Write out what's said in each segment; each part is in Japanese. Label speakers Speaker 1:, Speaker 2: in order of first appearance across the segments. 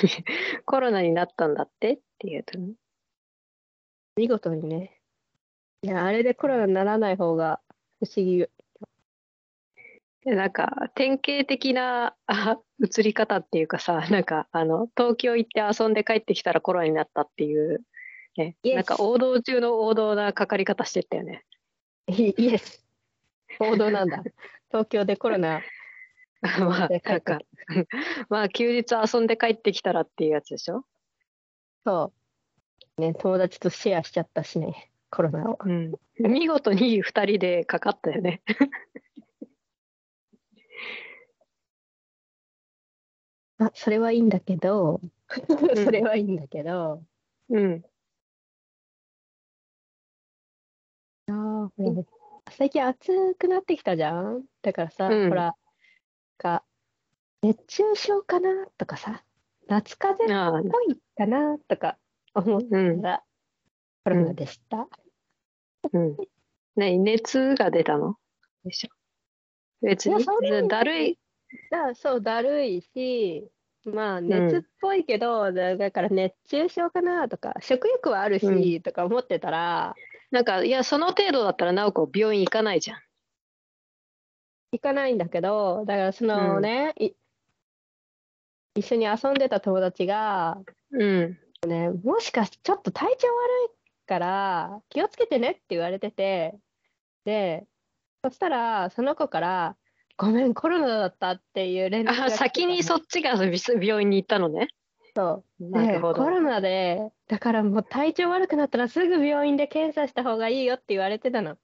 Speaker 1: コロナになったんだってって言うとね。
Speaker 2: 見事にね。いや、あれでコロナにならない方が不思議。
Speaker 1: でなんか典型的なあ映り方っていうかさなんかあの東京行って遊んで帰ってきたらコロナになったっていう、ね、なんか王道中の王道なかかり方してったよね。
Speaker 2: イイエス。報道なんだ。東京でコロナ。
Speaker 1: まあなんか まあ休日遊んで帰ってきたらっていうやつでしょ？
Speaker 2: そう。ね、友達とシェアしちゃったしね、コロナを。
Speaker 1: うん、見事に2人でかかったよね。
Speaker 2: あ、それはいいんだけど、それはいいんだけど、
Speaker 1: うん。
Speaker 2: あーほら最近暑くなってきたじゃんだからさ、
Speaker 1: うん
Speaker 2: ほら、か、熱中症かなとかさ、夏風邪っぽいかなとか思っ
Speaker 1: うん
Speaker 2: たら、コロナでした。
Speaker 1: うん。ね熱が出たの？でしょ。別にだるい。
Speaker 2: だそう、だるいし、まあ、熱っぽいけど、だだから熱中症かなとか、食欲はあるし、
Speaker 1: うん
Speaker 2: とか思ってたら、
Speaker 1: なんか、いや、その程度だったら、直子、病院行かないじゃん。
Speaker 2: 行かないんだけど、だからそのね、い一緒に遊んでた友達が、
Speaker 1: うん。
Speaker 2: もしかしてちょっと体調悪いから気をつけてねって言われてて、で、そしたらその子から、ごめん、コロナだったっていう連絡が来て
Speaker 1: あ、
Speaker 2: たの
Speaker 1: 先にそっちが病院に行ったのね。
Speaker 2: そうで
Speaker 1: なるほど。
Speaker 2: コロナで、だからもう体調悪くなったらすぐ病院で検査した方がいいよって言われてたの。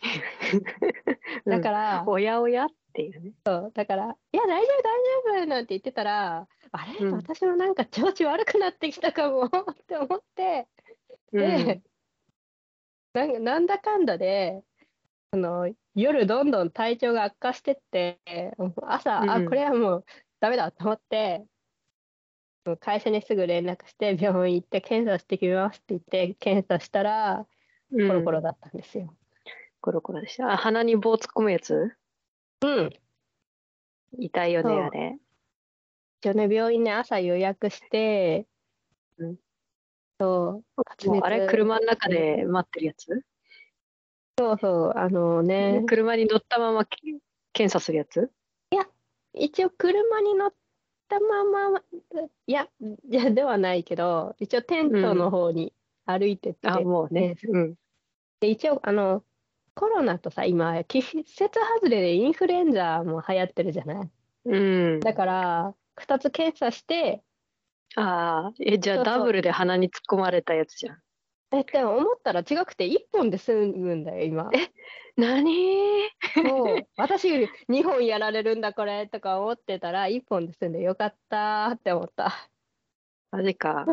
Speaker 2: だから、
Speaker 1: おやおやっていうね。
Speaker 2: だから、いや、大丈夫、大丈夫なんて言ってたら、あれ、
Speaker 1: うん。
Speaker 2: 私もなんか調子悪くなってきたかもって思って、で、なんかなんだかんだで、その夜どんどん体調が悪化してって、朝、あ、
Speaker 1: うん。
Speaker 2: これはもうダメだと思って、会社にすぐ連絡して、病院行って検査してきますって言って、検査したら、
Speaker 1: うん、
Speaker 2: コロコロだったんですよ。
Speaker 1: コロコロでした。あ、鼻に棒突っ込むやつ？
Speaker 2: うん。
Speaker 1: 痛いよね、あれ。
Speaker 2: 一応ね、病院ね、朝予約して、
Speaker 1: うん
Speaker 2: そう、
Speaker 1: うあれ、車の中で待ってるやつ、
Speaker 2: そうそう、あのね、
Speaker 1: 車に乗ったままけ検査するやつ？
Speaker 2: 一応車に乗ったまま、いや、いやではないけど、一応テントの方に歩いてって、
Speaker 1: あ、もうね。うん。
Speaker 2: で一応あの、コロナとさ、今、季節外れでインフルエンザも流行ってるじゃない？
Speaker 1: うん。
Speaker 2: だから、2つ検査して、
Speaker 1: ああ、え、じゃあダブルで鼻に突っ込まれたやつじゃん。
Speaker 2: え、でも思ったら違くて1本で済むんだよ、今。
Speaker 1: 何？
Speaker 2: そう 私2本やられるんだ、これとか思ってたら、1本で済んでよかったーって思った。
Speaker 1: マジか。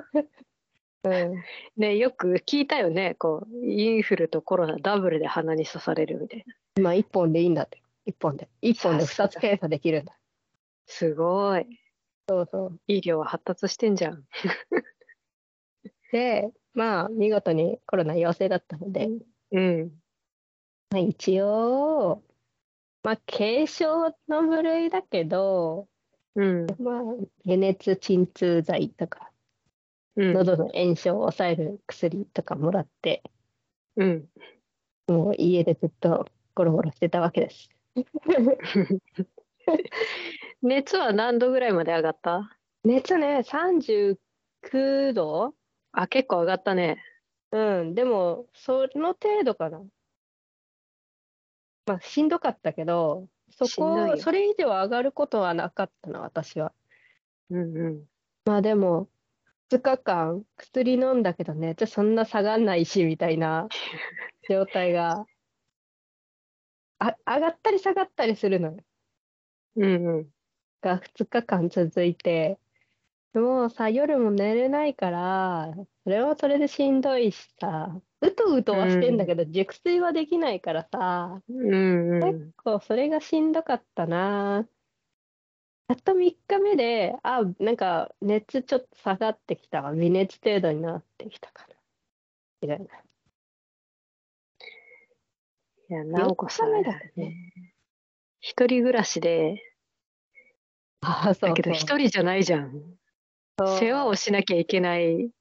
Speaker 2: うん。
Speaker 1: ね、よく聞いたよね。こう、インフルとコロナダブルで鼻に刺されるみたいな。
Speaker 2: 今1本でいいんだって。1本で。1本で2
Speaker 1: さすが
Speaker 2: つ検査できるんだ。
Speaker 1: すごい。
Speaker 2: そうそう。
Speaker 1: 医療は発達してんじゃん。
Speaker 2: で、まあ、見事にコロナ陽性だったので、
Speaker 1: うん。
Speaker 2: まあ、一応、まあ、軽症の部類だけど、
Speaker 1: うん。
Speaker 2: まあ、解熱鎮痛剤とか、
Speaker 1: うん。
Speaker 2: 喉の炎症を抑える薬とかもらって、
Speaker 1: うん。
Speaker 2: もう家でずっとゴロゴロしてたわけです。
Speaker 1: 熱は何度ぐらいまで上がった？
Speaker 2: 熱ね、39度
Speaker 1: あ、結構上がったね。
Speaker 2: うん、でも、その程度かな。まあ、しんどかったけど、そこ、それ以上上がることはなかったな、私は。
Speaker 1: うんうん。
Speaker 2: まあでも、2日間薬飲んだけどね、じゃそんな下がんないし、みたいな 状態が、あ、上がったり下がったりするのよ。
Speaker 1: うんうん。
Speaker 2: が2日間続いて、もうさ、夜も寝れないから、それはそれでしんどいしさ、うとうとはしてんだけど、熟睡はできないからさ、
Speaker 1: うんうん。
Speaker 2: 結構それがしんどかったな。やっと3日目で、あ、なんか熱ちょっと下がってきたわ。微熱程度になってきたかな。みたいな。
Speaker 1: いや、直子さん
Speaker 2: ね
Speaker 1: ね。一人暮らしで、
Speaker 2: あ、そう
Speaker 1: だけど。一人じゃないじゃん。世話をしなきゃいけない。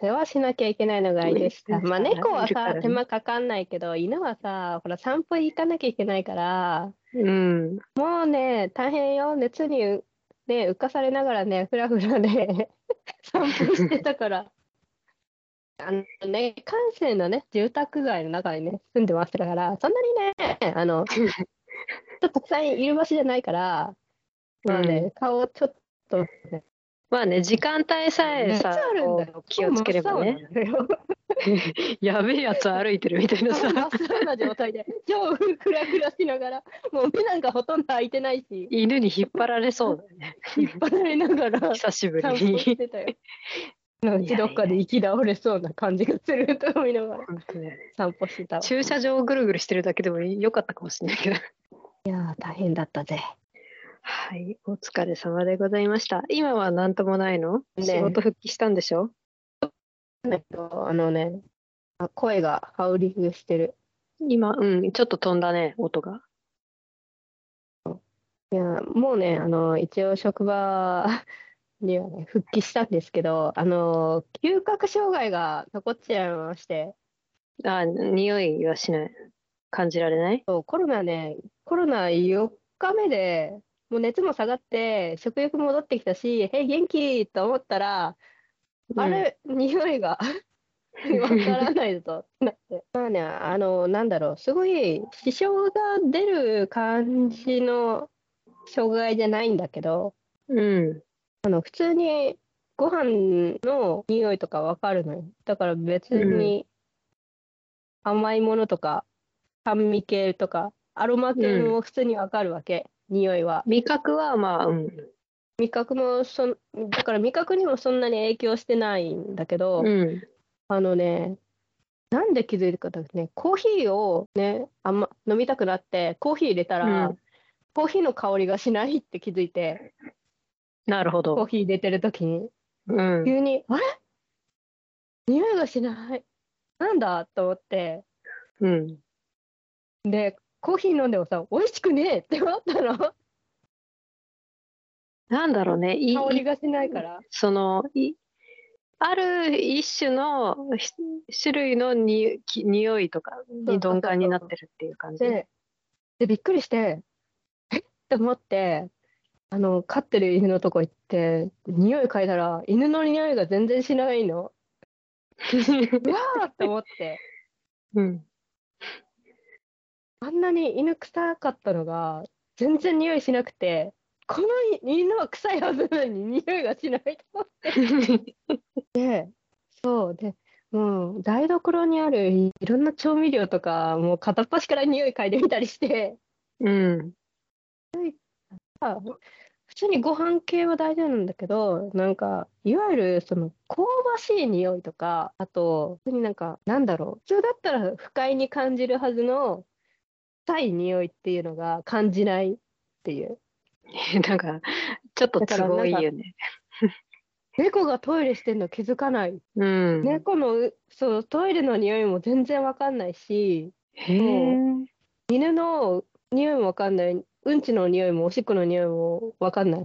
Speaker 2: 世話しなきゃいけないのがいいでした。まあ猫はいさ、手間かかんないけど、犬はさ、ほら散歩行かなきゃいけないから、
Speaker 1: うん。
Speaker 2: もうね、大変よ。熱にね、浮かされながらね、ふらふらね、散歩してたから。あのね、閑静なね、住宅街の中にね、住んでましたから、そんなにね、あの、人たくさんいる場所じゃないから、まあね、顔ちょっとね、
Speaker 1: まあね、時間帯さえ
Speaker 2: 熱
Speaker 1: さ
Speaker 2: あ、るんだよ
Speaker 1: こう。気をつければね。やべえやつ歩いてるみたいなさ。
Speaker 2: 真っ青な状態で、超ふらふらしながら、もう目なんかほとんど開いてないし、
Speaker 1: 犬に引っ張られそうだよね。
Speaker 2: 引っ張られながら
Speaker 1: 久しぶりに。
Speaker 2: てたよ。なんかどっかで行き倒れそうな感じがすると思いながら散歩してたわ。
Speaker 1: 駐車場をぐるぐるしてるだけでもよかったかもしれないけど。
Speaker 2: いやー、大変だったぜ。
Speaker 1: はい、お疲れ様でございました。今は何ともないの、
Speaker 2: ね
Speaker 1: 仕事復帰したんでしょ？
Speaker 2: えっと、あのね、あ声がハウリングしてる。
Speaker 1: 今、うん、ちょっと飛んだね、音が。
Speaker 2: いや、もうね、あの、一応職場にはね、復帰したんですけど、あの、嗅覚障害が残っちゃいまして、
Speaker 1: あ、匂いはしない。感じられない？
Speaker 2: そうコロナね、コロナ4日目で、もう熱も下がって、食欲戻ってきたし、へい、元気と思ったら、あれ、匂いが わからないぞってなって。まあね、あの、なんだろう、すごい支障が出る感じの障害じゃないんだけど、
Speaker 1: うん。
Speaker 2: あの普通にご飯の匂いとかわかるのよ。だから別に甘いものとか酸味系とかアロマ系も普通にわかるわけ、匂いは。
Speaker 1: 味覚は、まあ、うん。
Speaker 2: 味覚もそん、だから味覚にもそんなに影響してないんだけど、
Speaker 1: うん。
Speaker 2: あのね、なんで気づいたかというとね、コーヒーをね、あんま飲みたくなって、コーヒー入れたら、
Speaker 1: うん
Speaker 2: コーヒーの香りがしないって気づいて、
Speaker 1: なるほ
Speaker 2: コー
Speaker 1: ど。
Speaker 2: ヒー入れてる時に。
Speaker 1: うん。
Speaker 2: 急に、あれ？匂いがしない。なんだ？と思って、
Speaker 1: うん。
Speaker 2: で、コーヒー飲んでもさ、美味しくねえって思ったの？
Speaker 1: なんだろうね。いい
Speaker 2: 香りがしないから。
Speaker 1: その、いある一種のひ種類のにき匂いとかに鈍感になってるっていう感じ。
Speaker 2: で、で、びっくりして、え？って思って、あの、飼ってる犬のとこ行って、匂い嗅いだら、犬の匂いが全然しないの。うわーって思って、
Speaker 1: うん。
Speaker 2: あんなに犬臭かったのが、全然匂いしなくて、この犬は臭いはずなのに匂いがしないと思って。で、そうで、もう台所にあるいろんな調味料とか、もう片っ端から匂い嗅いでみたりして、
Speaker 1: うん。
Speaker 2: あ普通にご飯系は大丈夫なんだけど、なんか、いわゆるその香ばしい匂いとか、あと、普通になんか、なんだろう、普通だったら不快に感じるはずの臭い匂いっていうのが感じないっていう。
Speaker 1: なんか、ちょっと都合いいよね。
Speaker 2: 猫がトイレしてんの気づかない。
Speaker 1: うん。
Speaker 2: 猫のう、そう、トイレの匂いも全然わかんないし。犬の匂いもわかんない、うんちの匂いもおしっこの匂いもわかんな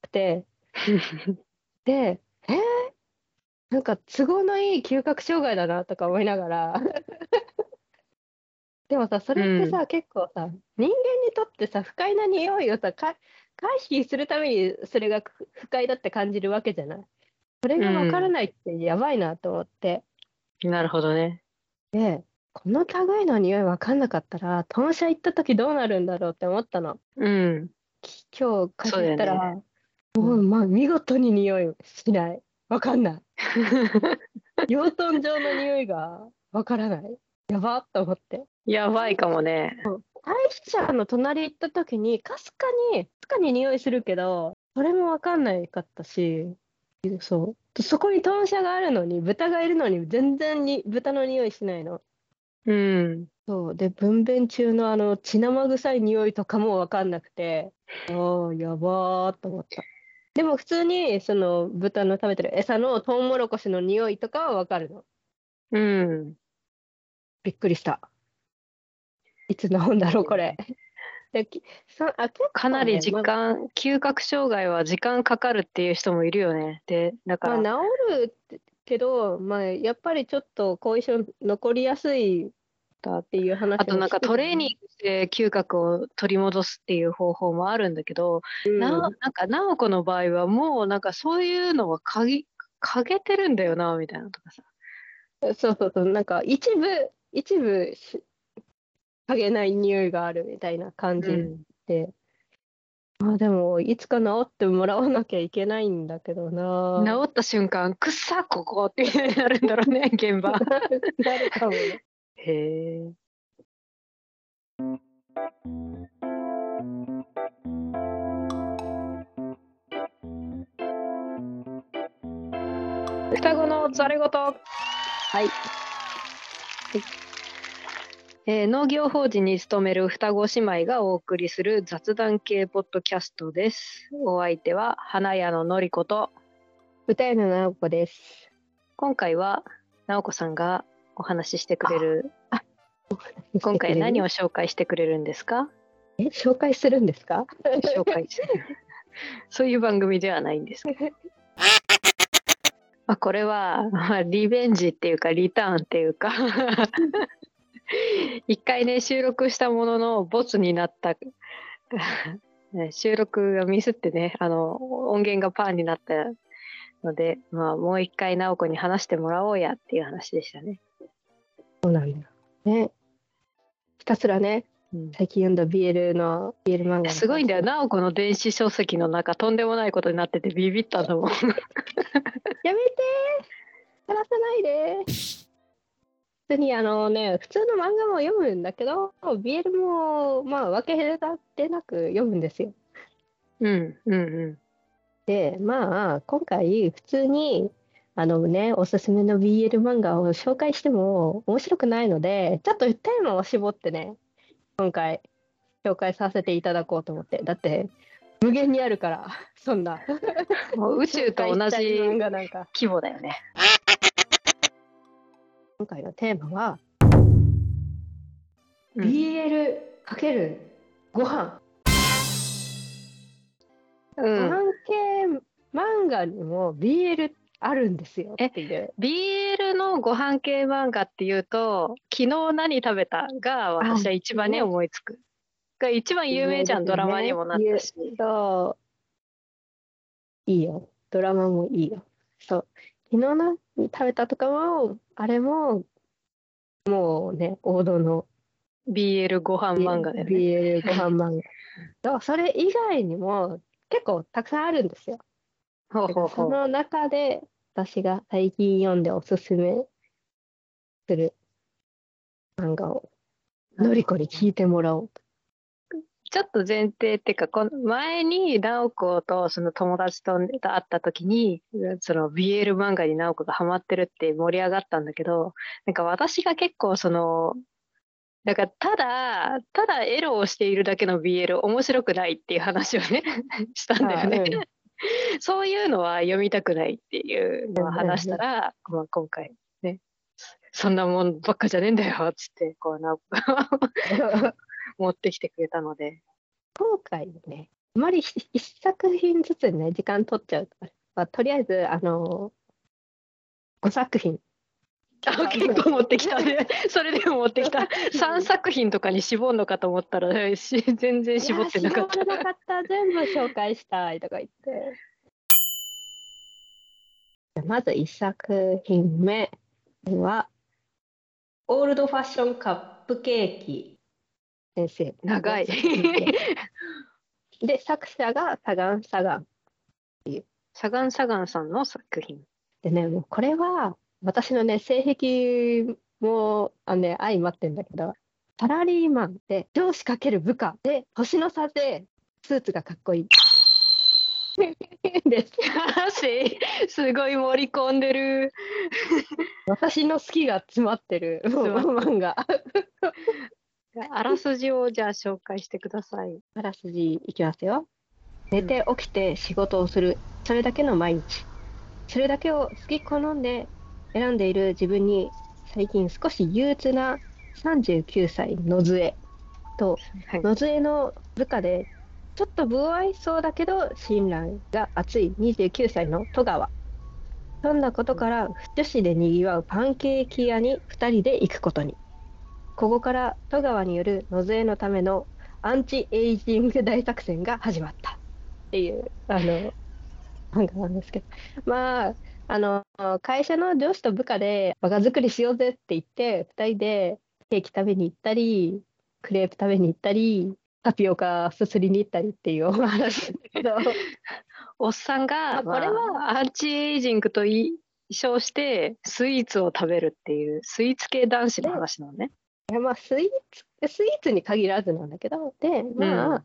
Speaker 2: くて、で、えー、なんか都合のいい嗅覚障害だなとか思いながら、でもさ、それってさ、結構さ、人間にとってさ、不快な匂いをさ、か回避するためにそれが不不快だって感じるわけじゃない？それがわからないってやばいなと思って。
Speaker 1: なるほどね。
Speaker 2: で、この類の匂いわかんなかったら、豚舎行った時どうなるんだろうって思ったの。
Speaker 1: うん。
Speaker 2: き今日帰ったら、もう、まあ、見事に匂いしない。わかんない。養豚場の匂いがわからない。やばっと思って。
Speaker 1: やばいかもね。
Speaker 2: 大社の隣行った時に、かすかに、かすかに匂いするけど、それもわかんないかったし、そう。そこに豚舎があるのに、豚がいるのに、全然に豚の匂いしないの。
Speaker 1: うん。
Speaker 2: そう。で、分娩中のあの、血生臭い匂いとかもわかんなくて、ああ、やばーと思った。でも普通に、その、豚の食べてる餌のトウモロコシの匂いとかはわかるの。
Speaker 1: うん。
Speaker 2: びっくりした。いつ治んだろう、これ。できそあ結構ね
Speaker 1: かなり時
Speaker 2: まあ
Speaker 1: 間、嗅覚障害は時間かかるっていう人もいるよね。で、だから、
Speaker 2: まあ、治るけど、まあ、やっぱりちょっと後遺症残りやすいだっていう話
Speaker 1: あとなんかトレーニングで嗅覚を取り戻すっていう方法もあるんだけど、
Speaker 2: グ
Speaker 1: ななんか直子の場合はもうなんかそういうのはかぎかげてるんだよなみたいなとかさ。
Speaker 2: そうそうそう、なんか一部、一部し、嗅げない匂いがあるみたいな感じ
Speaker 1: うん
Speaker 2: で、まあでも、いつか治ってもらわなきゃいけないんだけどな。
Speaker 1: 治った瞬間、くっさここってなるんだろうね、現場。
Speaker 2: なるかもね。
Speaker 1: へえ。双子のざれ言。はい。えー農業法人に勤める双子姉妹がお送りする雑談系ポッドキャストです。お相手は花屋ののりこと。
Speaker 2: 歌屋の直子です。
Speaker 1: 今回は直子さんがお話ししてくれる。今回何を紹介してくれるんですか？
Speaker 2: え、紹介するんですか？
Speaker 1: 紹介する。そういう番組ではないんですけど。まあ、これは、まあ、リベンジっていうかリターンっていうか 一回ね収録したもののボツになった ね収録がミスってねあの音源がパーになったので、まあ、もう一回直子に話してもらおうやっていう話でしたね。
Speaker 2: そうなんだ。ね。ひたすらね、
Speaker 1: うん
Speaker 2: 最近読んだ BL の、BL 漫画の
Speaker 1: すごいんだよ。直子の電子書籍の中とんでもないことになっててビビったんだもん。
Speaker 2: やめてー話さないで普通にあのね、普通の漫画も読むんだけど、BL もまあ分け隔てなく読むんですよ。
Speaker 1: うんうんうん。
Speaker 2: で、まあ今回普通にあのね、おすすめの BL 漫画を紹介しても面白くないので、ちょっとテーマを絞ってね、今回紹介させていただこうと思って。だって無限にあるから、そんな。
Speaker 1: もう宇宙と同じ
Speaker 2: 漫画なんか。
Speaker 1: 規模だよね。
Speaker 2: 今回のテーマは、
Speaker 1: うん
Speaker 2: BL かけるご飯。ご
Speaker 1: うん、
Speaker 2: 飯系漫画にも BL あるんですよっていう。
Speaker 1: BL のご飯系漫画っていうと「昨日何食べた?」が私は一番ね
Speaker 2: あ
Speaker 1: 思いつく。が一番有名じゃん、
Speaker 2: ね
Speaker 1: ドラマにもなったし。
Speaker 2: そう。いいよ。ドラマもいいよ。そう。昨日の食べたとかも、あれも、もうね、王道の
Speaker 1: BL ご飯漫画だよね。
Speaker 2: BL ご飯漫画。だからそれ以外にも結構たくさんあるんですよ。
Speaker 1: ほうほうほう。
Speaker 2: その中で私が最近読んでおすすめする漫画をのりこに聞いてもらおうと。
Speaker 1: ちょっと前提っていうか、この前に直子とその友達と会った時に、その BL 漫画に直子がハマってるって盛り上がったんだけど、なんか私が結構その、だからただ、ただエロをしているだけの BL 面白くないっていう話をね、したんだよね。
Speaker 2: あうん
Speaker 1: そういうのは読みたくないっていうのを話したら、まあ、今回ね、そんなもんばっかじゃねえんだよっつって、こう、直子が 持ってきてくれたので。
Speaker 2: 今回ね、あまり一一作品ずつね、時間取っちゃうと、まあ、とりあえず、あの5作品。
Speaker 1: あ結構持ってきたね。それでも持ってきた。3作品とかに絞るのかと思ったら、し全然絞ってなかっ
Speaker 2: いや絞れなかった。全部紹介したいとか言って。まず1作品目は、オールドファッションカップケーキ先生。
Speaker 1: 長い
Speaker 2: で、作者がサガン・サガン。
Speaker 1: た。サガンサガンさんの作品。
Speaker 2: でね、もうこれは私のね、性癖もあの、ね、相まってんだけど、サラリーマンで上司かける部下で年の差でスーツがかっこいい。です。
Speaker 1: せ すごい盛り込んでる。
Speaker 2: 私の好きが詰まってる
Speaker 1: 詰まってる
Speaker 2: 漫画。
Speaker 1: あらすじをじゃあ紹介してください。
Speaker 2: あらすじいきますよ。寝て起きて仕事をする。それだけの毎日。それだけを好き好んで選んでいる自分に最近少し憂鬱な39歳のずえ。と
Speaker 1: はい
Speaker 2: 野杖の部下でちょっと不愛想だけど親鸞が熱い29歳の戸川そんなことから女子でにぎわうパンケーキ屋に2人で行くことにここから戸川による野杖のためのアンチエイジング大作戦が始まった。っていうあの漫画なんですけど。まああの会社の上司と部下でバカ作りしようぜって言って2人でケーキ食べに行ったりクレープ食べに行ったりタピオカすすりに行ったりっていうお話だけど。
Speaker 1: おっさんが、
Speaker 2: まあこれは
Speaker 1: まあアンチエイジングと言い称してスイーツを食べるっていうスイーツ系男子の話なのね。
Speaker 2: いやまあスイーツスイーツに限らずなんだけどでまあ、
Speaker 1: うん。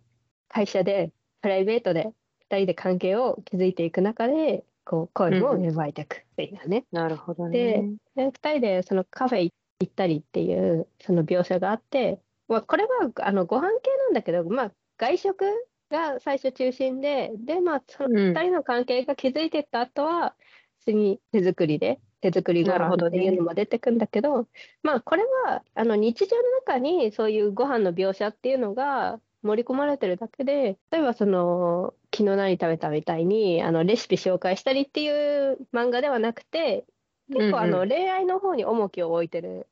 Speaker 2: 会社でプライベートで2人で関係を築いていく中でこう恋も芽生えていくっていうね、
Speaker 1: なるほど
Speaker 2: で
Speaker 1: ね。
Speaker 2: で2人でそのカフェ行ったりっていうその描写があって、まあ、これはあのご飯系なんだけど、まあ、外食が最初中心でで、まあ、その
Speaker 1: うん。
Speaker 2: 2人の関係が築いていった後は普通に手作りで手作りご
Speaker 1: なるほど
Speaker 2: っていうのも出てくんだけどまあこれはあの日常の中にそういうご飯の描写っていうのが盛り込まれてるだけで例えばその昨日何食べたみたいにあのレシピ紹介したりっていう漫画ではなくて結構あの
Speaker 1: うんう
Speaker 2: 恋愛の方に重きを置いてる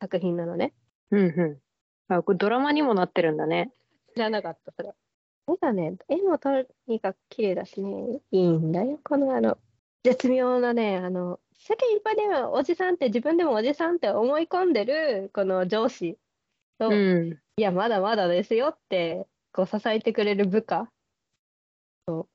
Speaker 2: 作品なのね。
Speaker 1: うんうん。あ、これドラマにもなってるんだね。
Speaker 2: 知らなかった、それ。絵がね、絵もとにかく綺麗だしね、いいんだよ。このあの、絶妙なね、あの、世間一般ではおじさんって自分でもおじさんって思い込んでるこの上司と、
Speaker 1: うん。
Speaker 2: いや、まだまだですよって、こう支えてくれる部下と、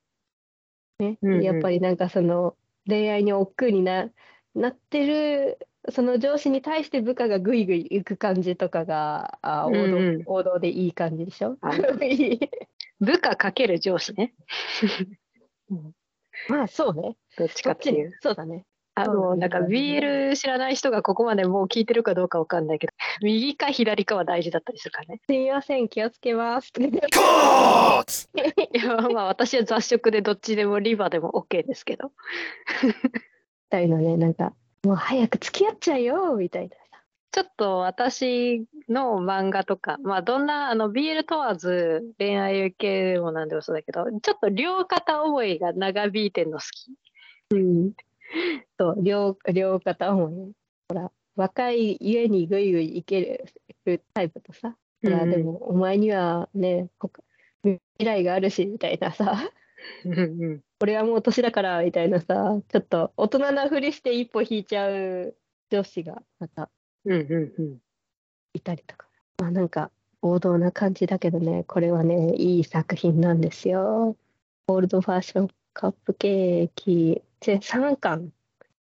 Speaker 2: ね、
Speaker 1: うんうん
Speaker 2: やっぱりなんかその恋愛に億劫にななってる、その上司に対して部下がぐいぐい行く感じとかが、あ王道、
Speaker 1: うんうん
Speaker 2: 王道でいい感じでしょ？
Speaker 1: 部下かける上司ね。
Speaker 2: まあそうね。
Speaker 1: どっちかっていう。
Speaker 2: そうだね。
Speaker 1: あの、なんか
Speaker 2: なんだ
Speaker 1: BL 知らない人がここまでもう聞いてるかどうかわかんないけど、右か左かは大事だったりするからね。
Speaker 2: すみません、気をつけます。
Speaker 1: いや、まあ私は雑食でどっちでもリバでも OK ですけど。
Speaker 2: たいのね、なんか、もう早く付き合っちゃえよみたいなさ。
Speaker 1: ちょっと私の漫画とか、まあどんなあの BL 問わず恋愛系でもなんでもそうだけど、ちょっと両肩思いが長引いてんの好き。
Speaker 2: うん。そう、両、両片思いね。ほら、若い家にぐいぐい行けるタイプとさ、ほら、
Speaker 1: うん
Speaker 2: でも、お前にはね、他未来があるし、みたいなさ、俺はもう年だから、みたいなさ、ちょっと大人なふりして一歩引いちゃう上司がまたいたりとか。まあなんか王道な感じだけどね、これはね、いい作品なんですよ。オールドファッションカップケーキ、全3巻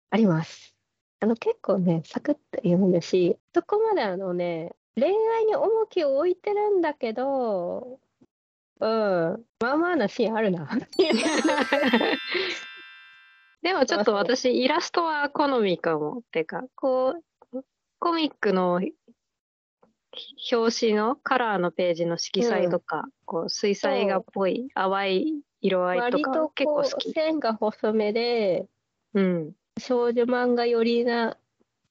Speaker 2: あります。あの結構ね、サクッと読むし、そこまであのね、恋愛に重きを置いてるんだけど、うん、まあまあなシーンあるな。
Speaker 1: でもちょっと私イラストは好みかも。っていうか、こう、コミックの表紙のカラーのページの色彩とか、こう水彩画っぽい淡い色合いと
Speaker 2: 割
Speaker 1: か結構好き。
Speaker 2: 線が細めで、
Speaker 1: うん。
Speaker 2: 少女漫画寄りな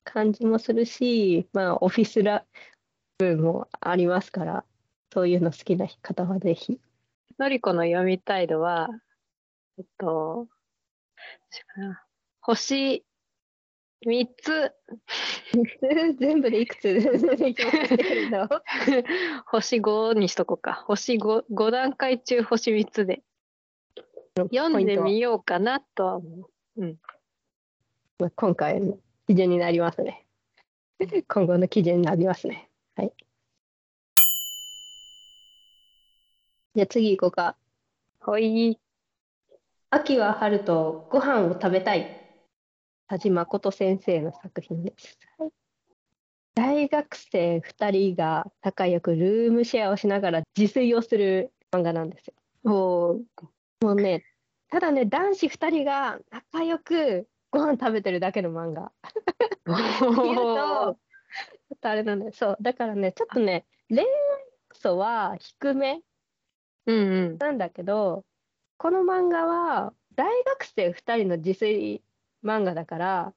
Speaker 2: 感じもするし、まあ、オフィスラ部分もありますから、そういうの好きな方はぜひ。
Speaker 1: のりこの読みたいのは、えっと、星3つ、
Speaker 2: 全部でいくつ？
Speaker 1: 星5にしとこうか。星 5, 5段階中星3つで読んでみようかなとは思う。
Speaker 2: まあ今回の基準になりますね。今後の基準になりますね。はい。じゃあ次行こうか。
Speaker 1: ほい。
Speaker 2: 秋は春とご飯を食べたい。田島誠先生の作品です。大学生2人が仲良くルームシェアをしながら自炊をする漫画なんですよ。
Speaker 1: おー
Speaker 2: もうね、ただね、男子2人が仲良くご飯食べてるだけの漫画。うと、ち
Speaker 1: ー
Speaker 2: ょっとあれなんだよ。そう。だからね、ちょっとね、恋愛要素は低め
Speaker 1: うんうん。
Speaker 2: なんだけど、この漫画は大学生2人の自炊漫画だから、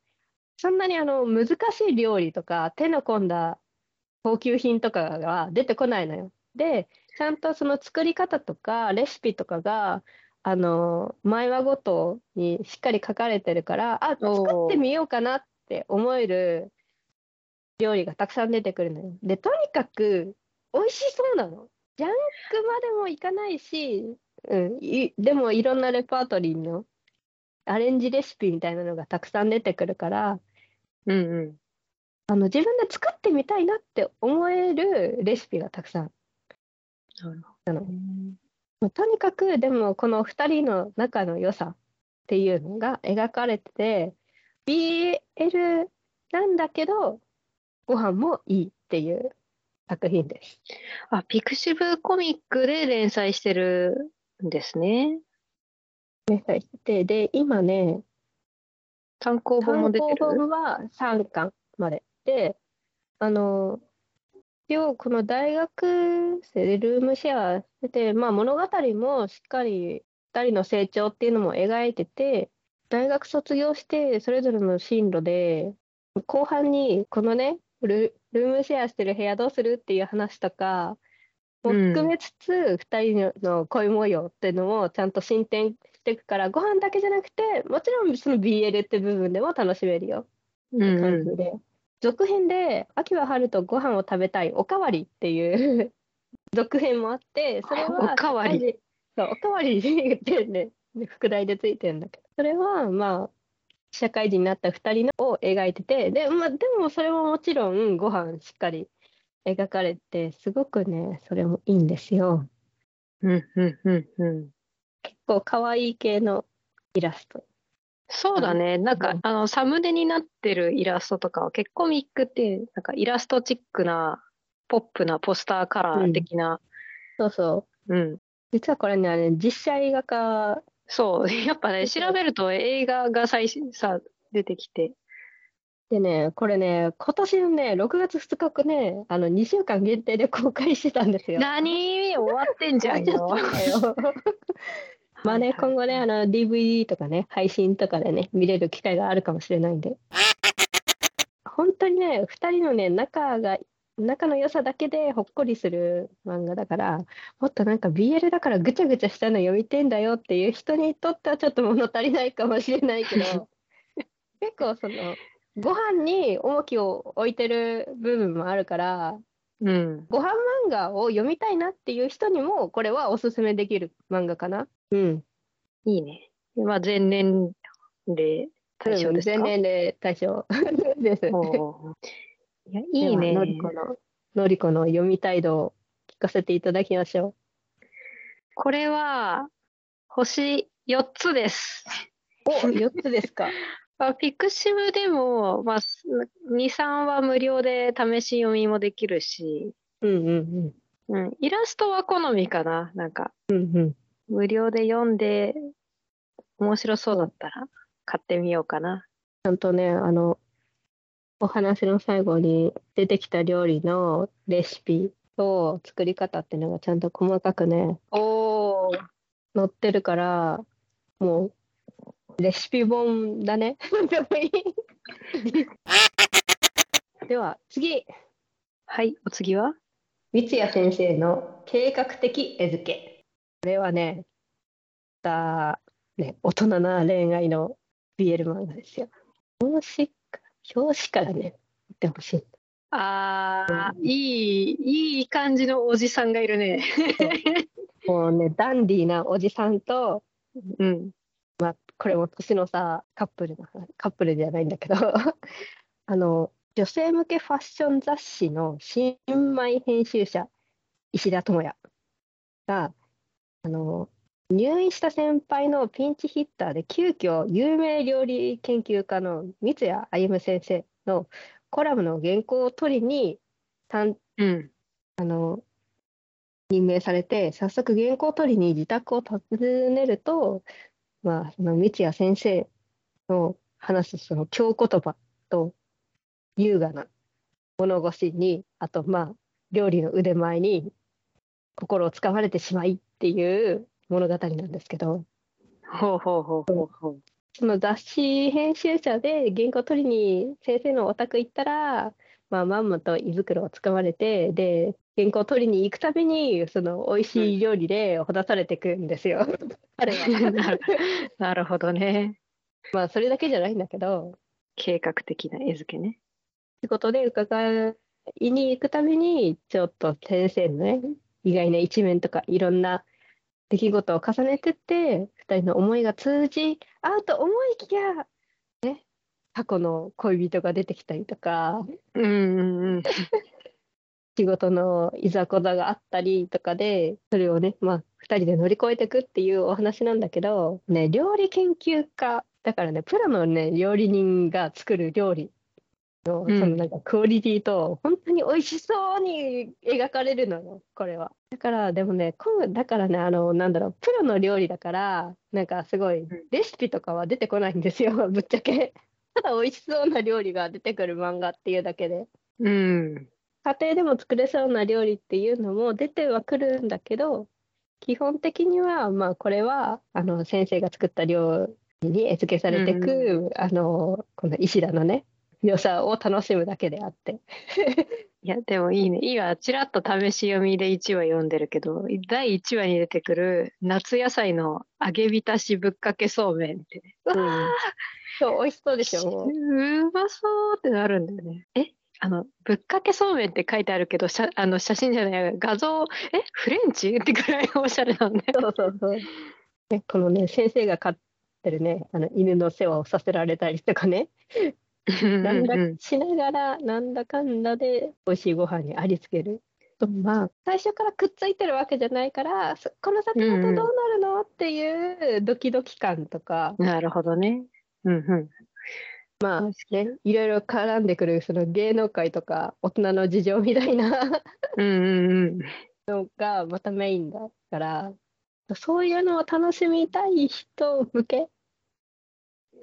Speaker 2: そんなにあの難しい料理とか手の込んだ高級品とかが出てこないのよ。でちゃんとその作り方とかレシピとかがあの毎話ごとにしっかり書かれてるからあ作ってみようかなって思える料理がたくさん出てくるのよ。でとにかく美味しそうなの。ジャンクまでもいかないし、うん、いでもいろんなレパートリーのアレンジレシピみたいなのがたくさん出てくるから、
Speaker 1: うんうん、
Speaker 2: あの自分で作ってみたいなって思えるレシピがたくさん。
Speaker 1: なる
Speaker 2: ほどとにかくでもこの2人の仲の良さっていうのが描かれてて BL なんだけどご飯もいいっていう作品です。
Speaker 1: あ、ピクシブコミックで連載してるんですね。
Speaker 2: 連載してて、で、今ね、
Speaker 1: 単行本も出てる？
Speaker 2: 単行本は3巻まで。で、あの、一応この大学生でルームシェアしてて、まあ物語もしっかり2人の成長っていうのも描いてて、大学卒業してそれぞれの進路で、後半にこのね、ルルームシェアしてる部屋どうするっていう話とかも含めつつ、2人の恋模様っていうのもちゃんと進展していくからご飯だけじゃなくてもちろんその BL って部分でも楽しめるよって感じで、うん、続編で「秋は春とご飯を食べたいおかわり」っていう 続編もあってそれは
Speaker 1: おかわり
Speaker 2: そうおかわり ってね副題でついてるんだけどそれはまあ社会人になった2人のを描いててで,、まあ、でもそれももちろんご飯しっかり描かれてすごくねそれもいいんですよ。
Speaker 1: うんうんうんうん、
Speaker 2: 結構可愛い系のイラスト。
Speaker 1: そうだね。なんか、あの、サムネになってるイラストとかは結構ミックって、なんかイラストチックな、ポップなポスターカラー的な。
Speaker 2: うん、そうそ
Speaker 1: う。うん。
Speaker 2: 実はこれね、実写映画化
Speaker 1: そう、やっぱね、調べると映画が最新さ、出てきて。
Speaker 2: でね、これね、今年のね、6月2日ね、あの、2週間限定で公開してたんですよ。
Speaker 1: 何？終わってんじゃんよ。
Speaker 2: まあね、今後ね、あの、DVD とかね、配信とかでね、見れる機会があるかもしれないんで。本当にね、2人のね、仲が仲の良さだけでほっこりする漫画だからもっとなんか BL だからぐちゃぐちゃしたの読みてんだよっていう人にとってはちょっと物足りないかもしれないけど 結構そのご飯に重きを置いてる部分もあるから、
Speaker 1: うん、
Speaker 2: ご飯漫画を読みたいなっていう人にもこれはおすすめできる漫画かな。うん、
Speaker 1: いいね。まあ、全年齢対象ですか、
Speaker 2: 全年齢対象 です。
Speaker 1: いや、いいね。
Speaker 2: のりこの、のりこの読み態度を聞かせていただきましょう。
Speaker 1: これは、星4つです。
Speaker 2: お、4つですか？
Speaker 1: まあ、ピクシブでも、まあ、2、3は無料で試し読みもできるし、
Speaker 2: うんうん
Speaker 1: うん。うん、イラストは好みかな、なんか。
Speaker 2: うんうん、
Speaker 1: 無料で読んで、面白そうだったら買ってみようかな。
Speaker 2: ちゃんとね、あの、お話の最後に出てきた料理のレシピと作り方っていうのがちゃんと細かくね
Speaker 1: お
Speaker 2: 載ってるからもうレシピ本だね。では次。
Speaker 1: はいお次は？
Speaker 2: 三谷先生の計画的絵付け。これはねだね大人な恋愛の BL 漫画ですよ。もし表紙からね、見てほしい。
Speaker 1: ああ、いい、いい感じのおじさんがいるね。
Speaker 2: もうね、ダンディーなおじさんと、
Speaker 1: うん。
Speaker 2: まあ、これも年のさ、カップルカップルじゃないんだけど あの、女性向けファッション雑誌の新米編集者、石田智也が、あの、入院した先輩のピンチヒッターで急遽有名料理研究家の三谷歩先生のコラムの原稿を取りに
Speaker 1: ん、うん、
Speaker 2: あの任命されて早速原稿を取りに自宅を訪ねると、まあ、その三谷先生の話すその京言葉と優雅な物腰にあとまあ料理の腕前に心をつかまれてしまいっていう物語なんですけど、
Speaker 1: ほうほうほうほうほう。
Speaker 2: その雑誌編集者で原稿取りに先生のお宅行ったら、まあ、まんまと胃袋をつかまれてで原稿を取りに行くたびにその美味しい料理でほだされていくんですよ。
Speaker 1: なるほどね。
Speaker 2: まあそれだけじゃないんだけど
Speaker 1: 計画的な絵付けね。
Speaker 2: 仕事で伺いに行くためにちょっと先生のね意外な一面とかいろんな出来事を重ねてって2人の思いが通じ合うと思いきや、ね、過去の恋人が出てきたりとか
Speaker 1: うんうんうん。
Speaker 2: 仕事のいざこざがあったりとかでそれをね、まあ、2人で乗り越えていくっていうお話なんだけど、ね、料理研究家だからねプロのね料理人が作る料理の
Speaker 1: うん
Speaker 2: そのなんかクオリティと本当に美味しそうに描かれるのよこれは。だからでもねだからねあのなんだろうプロの料理だからなんかすごいレシピとかは出てこないんですよ ぶっちゃけ。ただ美味しそうな料理が出てくる漫画っていうだけで。
Speaker 1: うん。
Speaker 2: 家庭でも作れそうな料理っていうのも出てはくるんだけど基本的にはまあこれはあの先生が作った料理に絵付けされてく、あのこの石田のね良さを楽しむだけであって
Speaker 1: いや、でもいいね。今、ちらっと試し読みで1話読んでるけど、第1話に出てくる夏野菜の揚げ浸しぶっかけそうめんってね。う
Speaker 2: んそう美味しそうでしょもう
Speaker 1: ーうまそうってなるんだよね。え？あの、ぶっかけそうめんって書いてあるけど、写あの写真じゃない、画像、え？フレンチ？ってくらいおしゃれなんだよ。
Speaker 2: そうそうそう、ね、このね先生が飼ってるねあの犬の世話をさせられたりとかねなんだ
Speaker 1: うん
Speaker 2: しながらなんだかんだで美味しいご飯にありつける。とまあ最初からくっついてるわけじゃないからそこの先またどうなるのっていうドキドキ感とか、
Speaker 1: なるほどね。うんうん。
Speaker 2: まあねいろいろ絡んでくるその芸能界とか大人の事情みたいな
Speaker 1: うんうんうん。
Speaker 2: のがまたメインだからそういうのを楽しみたい人向け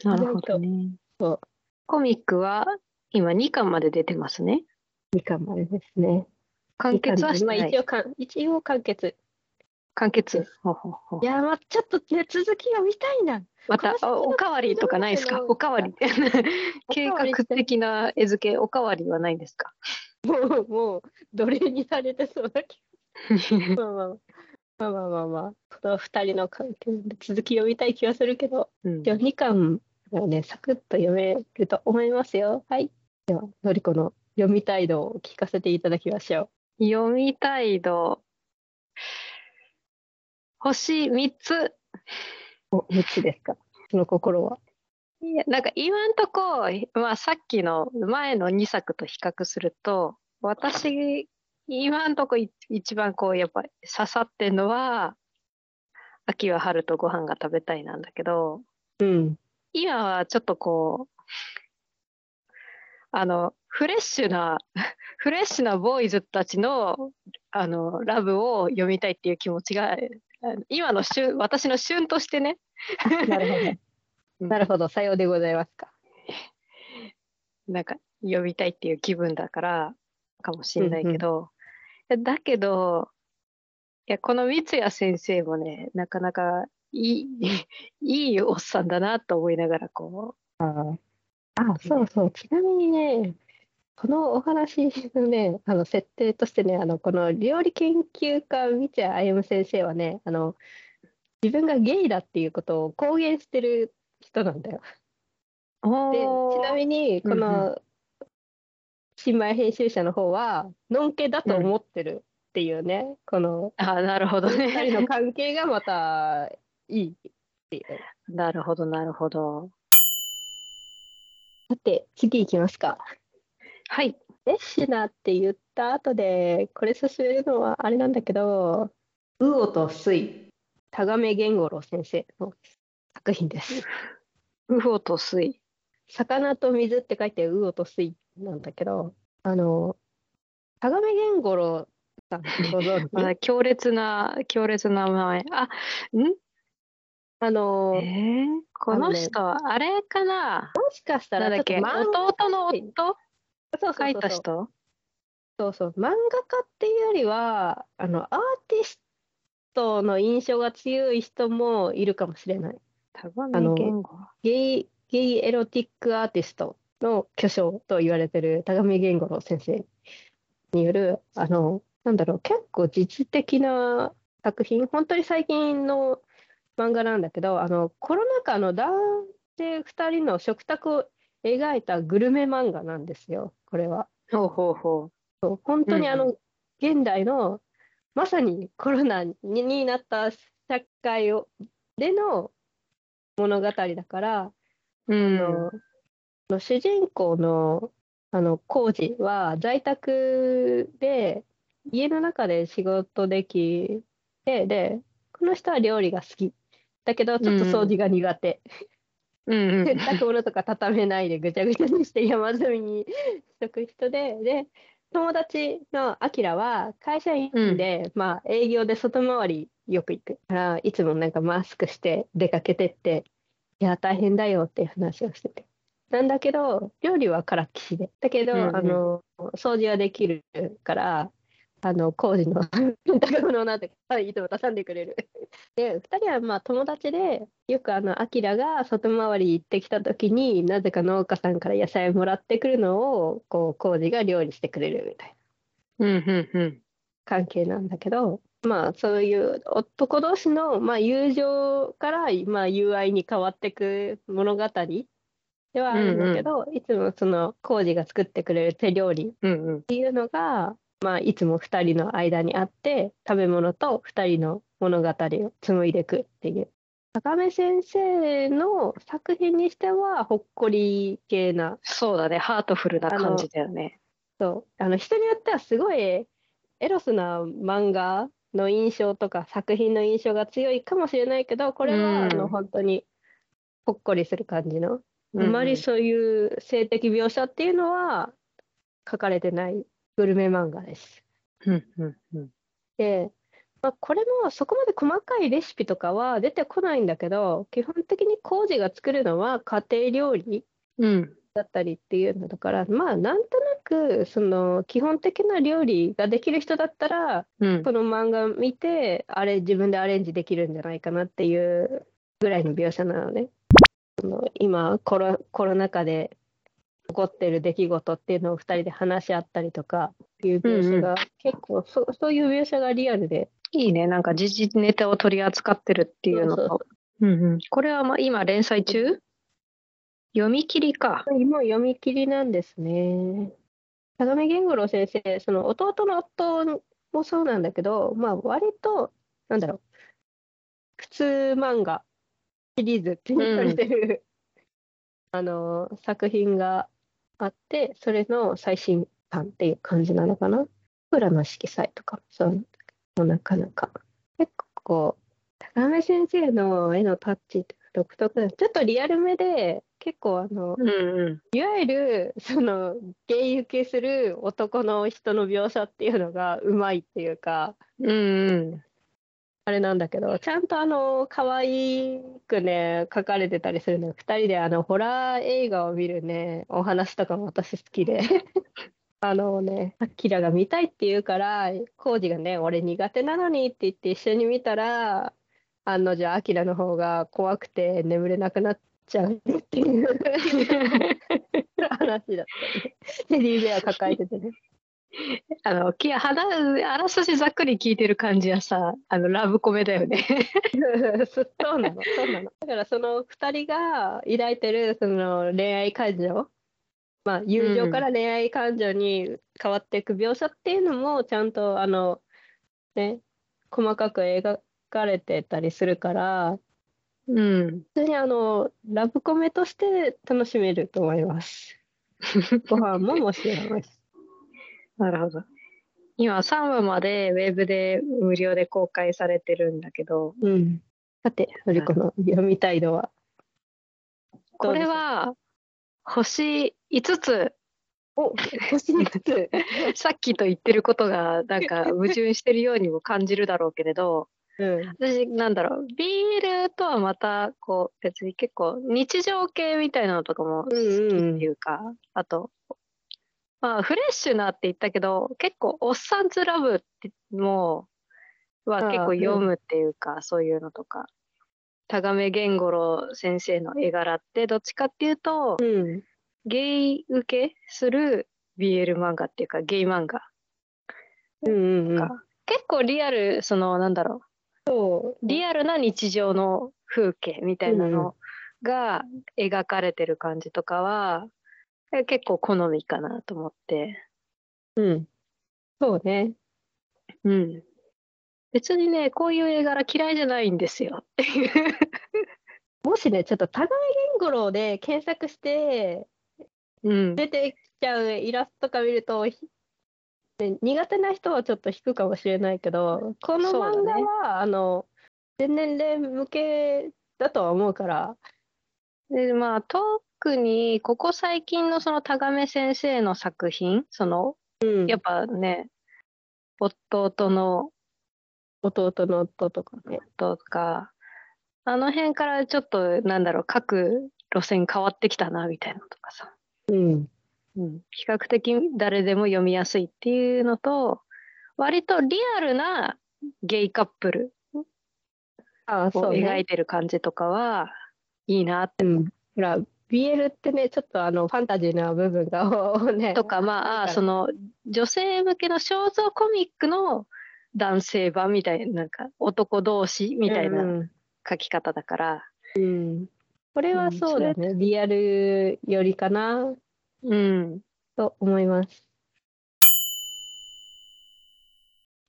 Speaker 1: なるほどね。
Speaker 2: そう
Speaker 1: コミックは今2巻まで出てますね。
Speaker 2: 2巻までですね。
Speaker 1: 完結はして
Speaker 2: まあ、
Speaker 1: ない
Speaker 2: 一。応一応完結。
Speaker 1: 完結。ほうほうほう
Speaker 2: いやまあちょっとね続きが見たいな。
Speaker 1: またおおかわりとかないですか？おかわり。計画的な絵付け、おかわりはないんですか？
Speaker 2: もう、もう、奴隷にされてそうだけど。まあまあ、まあまあまあまあ、この二人の関係で続き読みたい気はするけど、
Speaker 1: うん
Speaker 2: じゃあ2巻がね、サクッと読めると思いますよ。はい。では、のりこの読みたい度を聞かせていただきましょ
Speaker 1: 読みたい度。星3つ。
Speaker 2: う。お、3つですか。その心は。
Speaker 1: いやなんか今んとこ、まあ、さっきの前の2作と比較すると私今んとこい一番こうやっぱり刺さってんのは秋は春とご飯が食べたいなんだけど
Speaker 2: うん。
Speaker 1: 今はちょっとこうあのフレッシュな フレッシュなボーイズたちのあのラブを読みたいっていう気持ちが今の旬私の旬としてね
Speaker 2: なるほど。なるほど。さようでございますか。
Speaker 1: なんか読みたいっていう気分だからかもしれないけど、だけどいやこの三谷先生もねなかなかいいいいおっさんだなと思いながらこ
Speaker 2: ああ、そうそう。ちなみにね、このお話のね、あの設定としてね、あのこの料理研究家三谷歩先生はね、あの自分がゲイだっていうことを公言してる人なんだよ。
Speaker 1: う
Speaker 2: で、ちなみにこ
Speaker 1: うん
Speaker 2: の新米編集者の方は、のんけだと思ってるっていうね、この
Speaker 1: あなるほど
Speaker 2: 二人の
Speaker 1: ね
Speaker 2: 関係がまたいいっていう。
Speaker 1: なるほどなるほど。
Speaker 2: さて、次行きますか。
Speaker 1: はい。
Speaker 2: レッシュナって言った後で、これ進めるのはあれなんだけど、ウオとスイ、田亀源五郎先生の作品です。
Speaker 1: ウホと水
Speaker 2: 魚と水って書いてウオとスイなんだけど、あの、田亀源五郎さんご存知？
Speaker 1: まあ強烈な強烈な名前。あん？
Speaker 2: あの、
Speaker 1: えー、この人はあれかな？
Speaker 2: もしかした
Speaker 1: なんだっけ？弟の夫？
Speaker 2: そう
Speaker 1: 書いた人？
Speaker 2: そうそう。漫画家っていうよりはあのアーティストの印象が強い人もいるかもしれない。
Speaker 1: 田上
Speaker 2: あの
Speaker 1: 言語。
Speaker 2: ゲイゲイエロティックアーティストの巨匠と言われてる田上源五郎先生によるあのなんだろう結構実的な作品。本当に最近の漫画なんだけどあのコロナ禍の男性2人の食卓を描いたグルメ漫画なんですよこれは。
Speaker 1: ほうほうほ
Speaker 2: そう本当にあの、
Speaker 1: うん
Speaker 2: 現代のまさにコロナにになった社会をでの物語だから、
Speaker 1: う。うん。
Speaker 2: あのの主人公のあの浩二は在宅で家の中で仕事できてでこの人は料理が好きだけどちょっと掃除が苦手、
Speaker 1: うんうん。
Speaker 2: 洗濯物とか畳めないでぐちゃぐちゃにして山積みに しとく人でで友達のアキラは会社員で、まあ営業で外回りよく行くからいつもなんかマスクして出かけてっていや大変だよっていう話をしてて。なんだけど料理はからっきしで。だけど、
Speaker 1: うんうん。
Speaker 2: あの掃除はできるからあの工事の洗濯物をなんていつも挟んでくれるで2人はまあ友達でよくあのアキラが外回り行ってきた時になぜか農家さんから野菜もらってくるのをこう工事が料理してくれるみたいな
Speaker 1: うんうんうん。
Speaker 2: 関係なんだけどまあそういう男同士の、まあ、友情から、まあ、友愛に変わっていく物語ではあるんだけど、いつもその工事が作ってくれる手料理
Speaker 1: うんうん。
Speaker 2: っていうのが、まあ、いつも2人の間にあって食べ物と2人の物語を紡いでいくっていう。高目先生の作品にしてはほっこり系な。
Speaker 1: そうだね。ハートフルな感じだよね。
Speaker 2: そう。あの人によってはすごいエロスな漫画の印象とか作品の印象が強いかもしれないけどこれは、
Speaker 1: うん。
Speaker 2: あの本当にほっこりする感じの、
Speaker 1: うんうん
Speaker 2: あまりそういう性的描写っていうのは書かれてないグルメ漫画です。
Speaker 1: うんうんうん。
Speaker 2: で、まあ、これもそこまで細かいレシピとかは出てこないんだけど基本的に工事が作るのは家庭料理
Speaker 1: うん。
Speaker 2: だったりっていうのだからまあなんとなくその基本的な料理ができる人だったら
Speaker 1: うん
Speaker 2: この漫画見てあれ自分でアレンジできるんじゃないかなっていうぐらいの描写なのね。その今コロコロナ禍で起こってる出来事っていうのを2人で話し合ったりとかいう描写が結構そそういう描写がリアルで
Speaker 1: いいね。なんか時事ネタを取り扱ってるっていうのと。うんうん。これはまあ今連載中？読み切りか。
Speaker 2: 今読み切りなんですね。相模源五郎先生、その弟の夫もそうなんだけど、まあ割と、なんだろう、普通漫画シリーズって言われてる、あの、作品があって、それの最新版っていう感じなのかな？裏の色彩とかもそうなんだけど、なかなか。結構、高め先生の絵のタッチって独特だ。ちょっとリアルめで、結構あの、
Speaker 1: うんうん。
Speaker 2: いわゆるその芸受けする男の人の描写っていうのがうまいっていうか
Speaker 1: うんうん。
Speaker 2: あれなんだけどちゃんとあの可愛くね書かれてたりするの2人であのホラー映画を見るねお話とかも私好きで あのねアキラが見たいって言うからコウジがね俺苦手なのにって言って一緒に見たら案の定アキラの方が怖くて眠れなくなっちゃうっていう 話だったね。テディベア抱えててね。
Speaker 1: あの、き話あらすじざっくり聞いてる感じはさ、あの、ラブコメだよね。
Speaker 2: そうなの、そうなの。だからその2人が抱いてるその恋愛感情、まあ友情から恋愛感情に変わっていく描写っていうのもちゃんとあの、ね、細かく描かれてたりするから、
Speaker 1: うん。
Speaker 2: 普通にあの、ラブコメとして楽しめると思います。ご飯ももちろんです。
Speaker 1: なるほど。今3話までウェブで無料で公開されてるんだけど、
Speaker 2: うん。さて、のりこの読みたいのは？
Speaker 1: これは星5つ、
Speaker 2: お、星5つ。
Speaker 1: さっきと言ってることがなんか矛盾してるようにも感じるだろうけれど、
Speaker 2: うん。
Speaker 1: 私なんだろう、BL とはまたこう別に結構日常系みたいなのとかも好きっていうか、あと、まあフレッシュなって言ったけど、結構おっさんずラブってもは結構読むっていうか、そういうのとか。田亀源五郎先生の絵柄ってどっちかっていうと、
Speaker 2: うん。
Speaker 1: ゲイ受けする BL 漫画っていうか、ゲイ漫画
Speaker 2: うんうんうん。
Speaker 1: が、結構リアル、その、なんだろ
Speaker 2: そう
Speaker 1: う、リアルな日常の風景みたいなのが描かれてる感じとかは、え結構好みかなと思って。
Speaker 2: うん。そうね。
Speaker 1: うん。別にね、こういう絵柄嫌いじゃないんですよっていう。
Speaker 2: もしね、ちょっと互い言語論で検索して
Speaker 1: うん。
Speaker 2: 出てきちゃうイラストとか見ると、ひね苦手な人はちょっと引くかもしれないけど、この漫画は、あの、全年齢向けだとは思うから、
Speaker 1: で、まあ、特に、ここ最近のその、タガメ先生の作品、その、
Speaker 2: うん、
Speaker 1: やっぱね、弟の
Speaker 2: 弟の夫とかね。
Speaker 1: とか、あの辺からちょっと、なんだろう、各路線変わってきたな、みたいなのとかさ。
Speaker 2: うん。
Speaker 1: うん。比較的誰でも読みやすいっていうのと、割とリアルなゲイカップルを。描いてる感じとかは、いいなって。
Speaker 2: うん。BL ってね、ちょっとあの、ファンタジーな部分が ね、
Speaker 1: とか、まあ、その、女性向けの肖像コミックの男性版みたいな、なんか、男同士みたいな
Speaker 2: うん
Speaker 1: 書き方だから、
Speaker 2: うん。これはそうだね。リアルよりかな
Speaker 1: うん。
Speaker 2: と思います。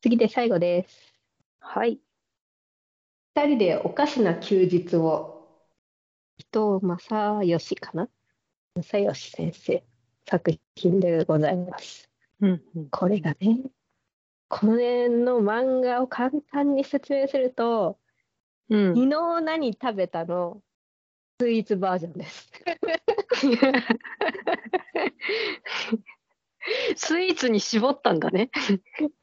Speaker 2: 次で最後です。
Speaker 1: はい。
Speaker 2: 二人でおかしな休日を。伊藤正義かな？正義先生作品でございます。
Speaker 1: うんうん。
Speaker 2: これがね、この辺の漫画を簡単に説明すると、
Speaker 1: うん。
Speaker 2: 昨日何食べたの？スイーツバージョンです。
Speaker 1: スイーツに絞ったんだね。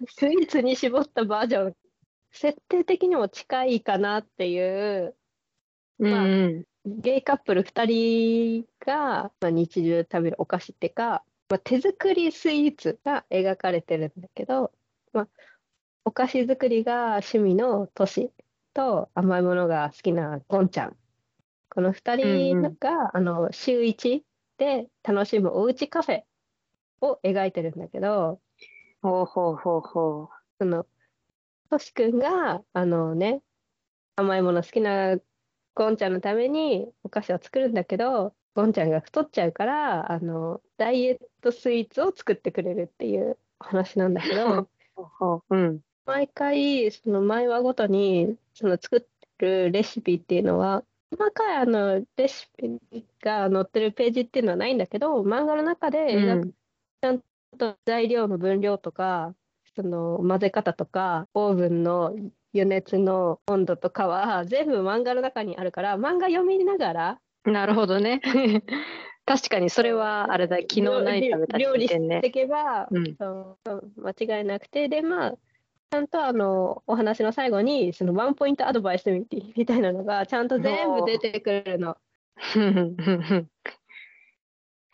Speaker 2: スイーツに絞ったバージョン。設定的にも近いかなっていう、まあ
Speaker 1: うん
Speaker 2: ゲイカップル2人が、まあ、日常食べるお菓子っていうか、まあ、手作りスイーツが描かれてるんだけど、まあ、お菓子作りが趣味のトシと甘いものが好きなゴンちゃん。この2人が、あの週1で楽しむおうちカフェを描いてるんだけど、
Speaker 1: ほうほうほうほ
Speaker 2: その、トシ君が、あのね、甘いもの好きなゴンちゃんのためにお菓子を作るんだけど、ゴンちゃんが太っちゃうから、あの、ダイエットスイーツを作ってくれるっていう話なんだけど、
Speaker 1: うん。
Speaker 2: 毎回、その毎話ごとに、その作ってるレシピっていうのは、細かいあのレシピが載ってるページっていうのはないんだけど、漫画の中で描
Speaker 1: うん
Speaker 2: と材料の分量とか、その混ぜ方とか、オーブンの余熱の温度とかは全部漫画の中にあるから、漫画読みながら、
Speaker 1: なるほどね。確かにそれはあれだ、昨日何食べた
Speaker 2: 料理して。いけば、
Speaker 1: うん。
Speaker 2: 間違いなくて、で、まあ、ちゃんとあのお話の最後に、そのワンポイントアドバイスみみたいなのが、ちゃんと全部出てくるの。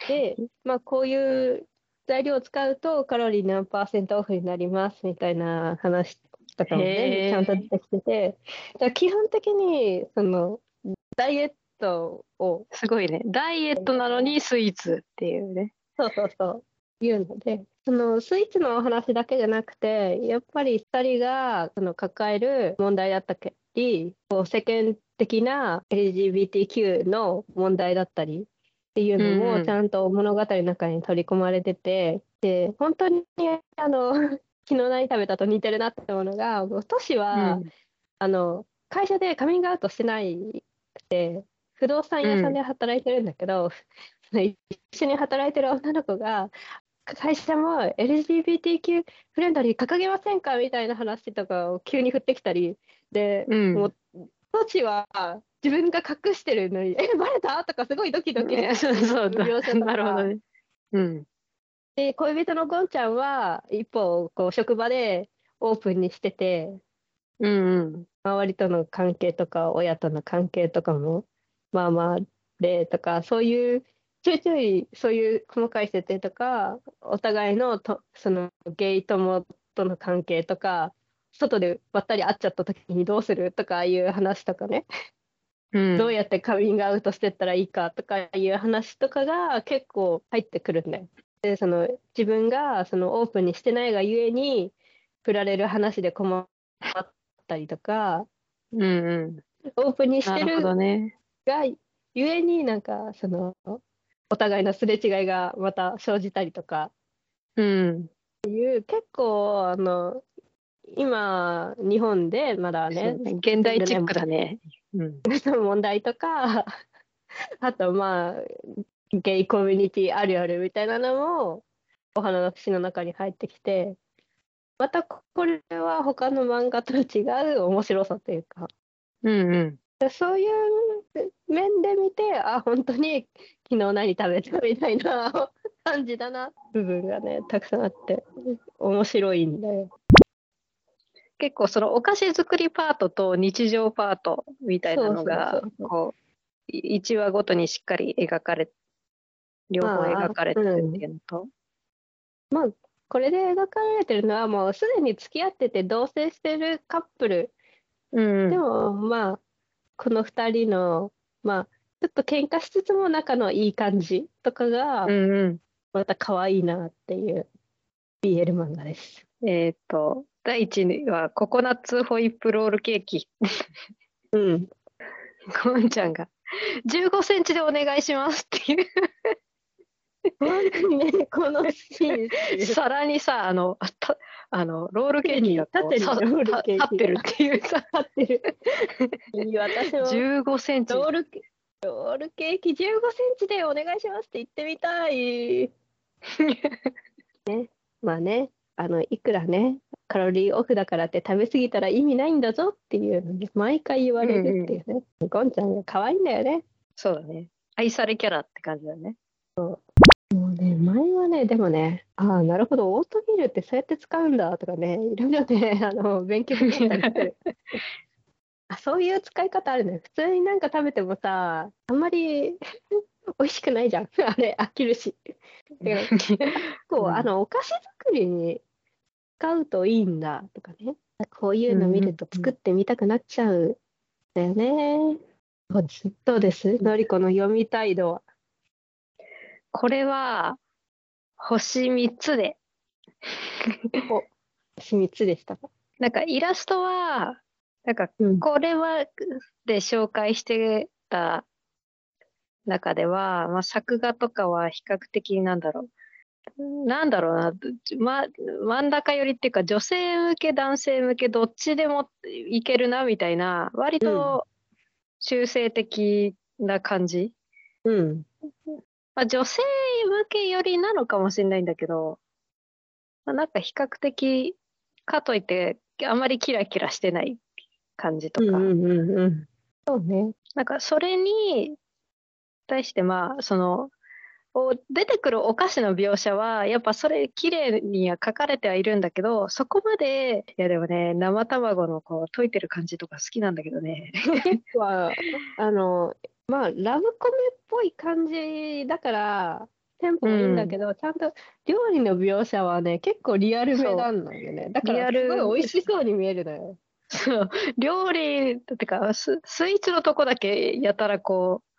Speaker 2: で、まあ、こういう材料を使うとカロリー何パーセントオフになりますみたいな話とかもちゃんと出てきてて、だ基本的にそのダイエットを、
Speaker 1: すごいね。ダイエットなのにスイーツっていうね。
Speaker 2: そうそうそう、言うので、そのスイーツのお話だけじゃなくて、やっぱり2人がその抱える問題だったり、こう世間的な LGBTQ の問題だったりっていうのもちゃんと物語の中に取り込まれてて、で本当にあの昨日何食べたと似てるなって思うのが、もうトシは、
Speaker 1: うん。
Speaker 2: あの会社でカミングアウトしてないくて、不動産屋さんで働いてるんだけど、その一緒に働いてる女の子が、会社も LGBTQ フレンドリー掲げませんかみたいな話とかを急に振ってきたり、で、
Speaker 1: うん。
Speaker 2: もう、当時は自分が隠してるのに、え、バレた？とかすごいドキドキ
Speaker 1: う そうなるほどね。うん。
Speaker 2: で、恋人のゴンちゃんは、一方、こう、職場でオープンにしてて、
Speaker 1: うんうん。
Speaker 2: 周りとの関係とか親との関係とかもまあまあでとかそういうちょいちょいそういう細かい設定とかお互いのとそのゲイ友との関係とか外でばったり会っちゃった時にどうするとかいう話とかね
Speaker 1: うん、
Speaker 2: どうやってカミングアウトしてったらいいかとかいう話とかが結構入ってくるんだよ。でその自分がそのオープンにしてないがゆえに振られる話で困ったりとか
Speaker 1: うんうん。
Speaker 2: オープンにしてる。がゆえになんかそのお互いのすれ違いがまた生じたりとか
Speaker 1: うん。
Speaker 2: 結構あの今日本でまだね
Speaker 1: 現代チックだね。うん。
Speaker 2: 問題とかあとまあゲイコミュニティあるあるみたいなのもお花の節の中に入ってきてまたこれは他の漫画と違う面白さというか
Speaker 1: うんうん。
Speaker 2: そういう面で見てあ本当に昨日何食べたみたいな 感じだな部分がねたくさんあって面白いんだよ。
Speaker 1: 結構そのお菓子作りパートと日常パートみたいなのがこうい一話ごとにしっかり描かれ両方
Speaker 2: まあ
Speaker 1: 描かれてるっていうのと、
Speaker 2: これで描かれてるのはもうすでに付き合ってて同棲してるカップル。
Speaker 1: うん
Speaker 2: でもまあこの2人のまあちょっと喧嘩しつつも仲のいい感じとかが
Speaker 1: うんうん。
Speaker 2: また可愛いなっていう BL 漫画です。
Speaker 1: えっ、と第一はココナッツホイップロールケーキ。
Speaker 2: うん。
Speaker 1: ゴンちゃんが15センチでお願いしますっていう
Speaker 2: ねこのシーン
Speaker 1: 皿にさあのあたあのロールケーキが立ってるっていうさ
Speaker 2: 立ってる。いい私も
Speaker 1: 15センチ。
Speaker 2: ロールケロールケーキ15センチでお願いしますって言ってみたい。ね、まあね、あのいくらね、カロリーオフだからって食べ過ぎたら意味ないんだぞっていうのに毎回言われるっていうね。ゴンちゃんが可愛いんだよね。
Speaker 1: そうだね。愛されキャラって感じだね
Speaker 2: もうね、前はね、でもね、ああ、なるほど、オートミールってそうやって使うんだとかね、いろいろね、あの勉強になったりしてる。あそういう使い方あるね。普通になんか食べてもさ、あんまり 美味しくないじゃん。あれ、飽きるし。だから結構、
Speaker 1: うん
Speaker 2: あのお菓子作りに使うといいんだとかね。こういうの見ると作ってみたくなっちゃうんだよね。どうですどうですのりこの読み態度は。
Speaker 1: これは星3つで。
Speaker 2: 秘密でしたか？
Speaker 1: なんかイラストはなんか
Speaker 2: うん。
Speaker 1: これはで紹介してた中では、まあ、作画とかは比較的なんだろう。なんだろうな、ま、真ん中寄りっていうか女性向け男性向けどっちでもいけるなみたいな割と中性的な感じ、
Speaker 2: うん。
Speaker 1: まあ、女性向け寄りなのかもしれないんだけど、まあ、なんか比較的かといってあんまりキラキラしてない感じとか、
Speaker 2: うんうんうんうん。そうね。
Speaker 1: なんかそれに対してまあそのお出てくるお菓子の描写はやっぱそれ綺麗には書かれてはいるんだけどそこまでいやでもね生卵のこう溶いてる感じとか好きなんだけどね
Speaker 2: 結構あのまあラブコメっぽい感じだからテンポもいいんだけど、ちゃんと料理の描写はね結構リアルめなんだよね。だからすごい美味しそうに見えるのよ。
Speaker 1: そう。料理ってかススイーツのとこだけやたらこう